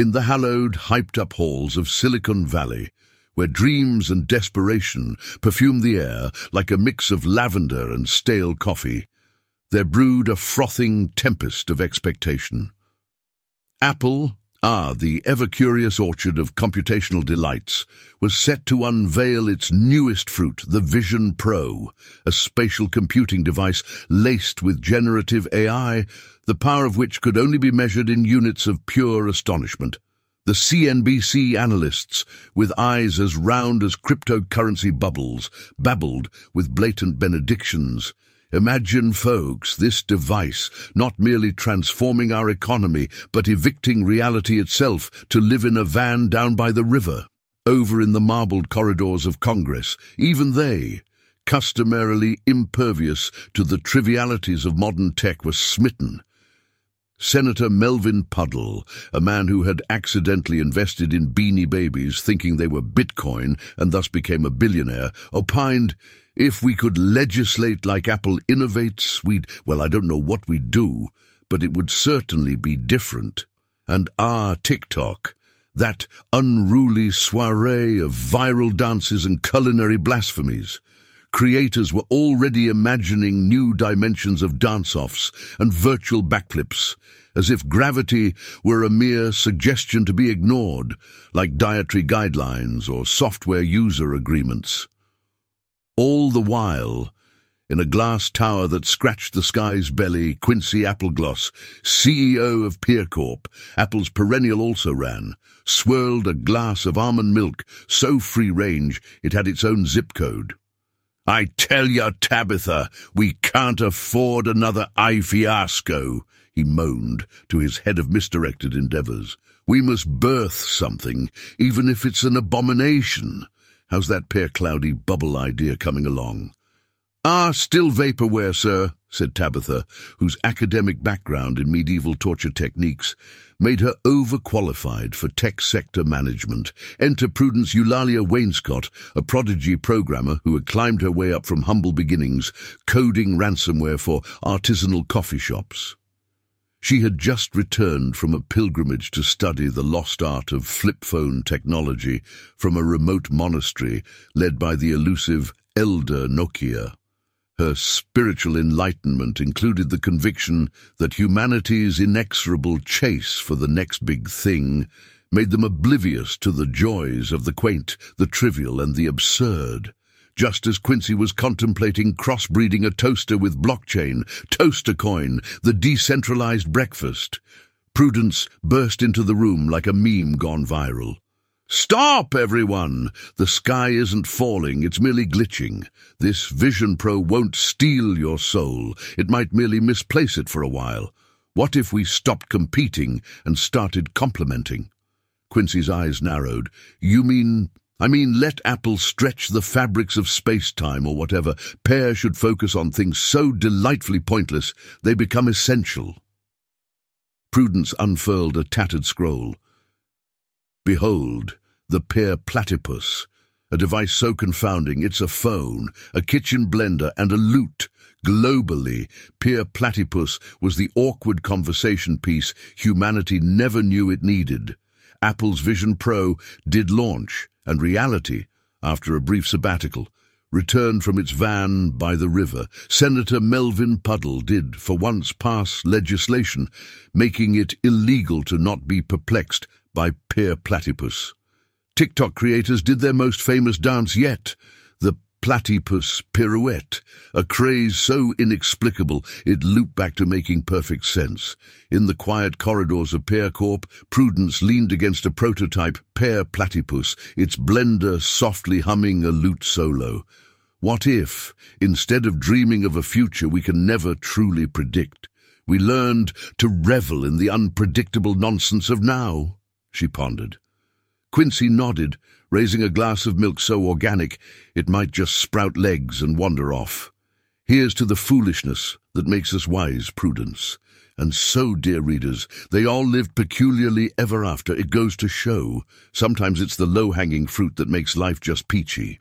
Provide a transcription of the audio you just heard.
In the hallowed, hyped-up halls of Silicon Valley, where dreams and desperation perfume the air like a mix of lavender and stale coffee, there brewed a frothing tempest of expectation. Apple, ah, the ever-curious orchard of computational delights, was set to unveil its newest fruit, the Vision Pro, a spatial computing device laced with generative AI, the power of which could only be measured in units of pure astonishment. The CNBC analysts, with eyes as round as cryptocurrency bubbles, babbled with blatant benedictions. Imagine, folks, this device not merely transforming our economy, but evicting reality itself to live in a van down by the river. Over in the marbled corridors of Congress, even they, customarily impervious to the trivialities of modern tech, were smitten. Senator Melvin Puddle, a man who had accidentally invested in beanie babies thinking they were Bitcoin and thus became a billionaire, opined, if we could legislate like Apple innovates, we'd, well, I don't know what we'd do, but it would certainly be different. And ah, TikTok, that unruly soiree of viral dances and culinary blasphemies. Creators were already imagining new dimensions of dance-offs and virtual backflips, as if gravity were a mere suggestion to be ignored, like dietary guidelines or software user agreements. All the while, in a glass tower that scratched the sky's belly, Quincy Applegloss, CEO of Pear Corp, Apple's perennial also ran, swirled a glass of almond milk so free-range it had its own zip code. I tell you, Tabitha, we can't afford another eye fiasco, he moaned to his head of misdirected endeavors. We must birth something, even if it's an abomination. How's that pear cloudy bubble idea coming along? Ah, still vaporware, sir, said Tabitha, whose academic background in medieval torture techniques made her overqualified for tech sector management. Enter Prudence Eulalia Wainscott, a prodigy programmer who had climbed her way up from humble beginnings, coding ransomware for artisanal coffee shops. She had just returned from a pilgrimage to study the lost art of flip phone technology from a remote monastery led by the elusive Elder Nokia. Her spiritual enlightenment included the conviction that humanity's inexorable chase for the next big thing made them oblivious to the joys of the quaint, the trivial, and the absurd just as Quincy was contemplating crossbreeding a toaster with blockchain, Toaster Coin, the decentralized breakfast. Prudence burst into the room like a meme gone viral. Stop, everyone! The sky isn't falling, it's merely glitching. This Vision Pro won't steal your soul. It might merely misplace it for a while. What if we stopped competing and started complimenting? Quincy's eyes narrowed. You mean I mean, let Apple stretch the fabrics of space-time or whatever. Pear should focus on things so delightfully pointless they become essential. Prudence unfurled a tattered scroll. Behold, the Pear Platypus, a device so confounding it's a phone, a kitchen blender, and a lute. Globally, Pear Platypus was the awkward conversation piece humanity never knew it needed. Apple's Vision Pro did launch, and reality, after a brief sabbatical, returned from its van by the river. Senator Melvin Puddle did, for once, pass legislation making it illegal to not be perplexed by pear platypus. TikTok creators did their most famous dance yet, the platypus pirouette, a craze so inexplicable it looped back to making perfect sense. In the quiet corridors of Pear Corp, Prudence leaned against a prototype pear platypus, its blender softly humming a lute solo. What if, instead of dreaming of a future we can never truly predict, we learned to revel in the unpredictable nonsense of now? She pondered. Quincy nodded, raising a glass of milk so organic it might just sprout legs and wander off. Here's to the foolishness that makes us wise, Prudence. And so, dear readers, they all lived peculiarly ever after. It goes to show. Sometimes it's the low-hanging fruit that makes life just peachy.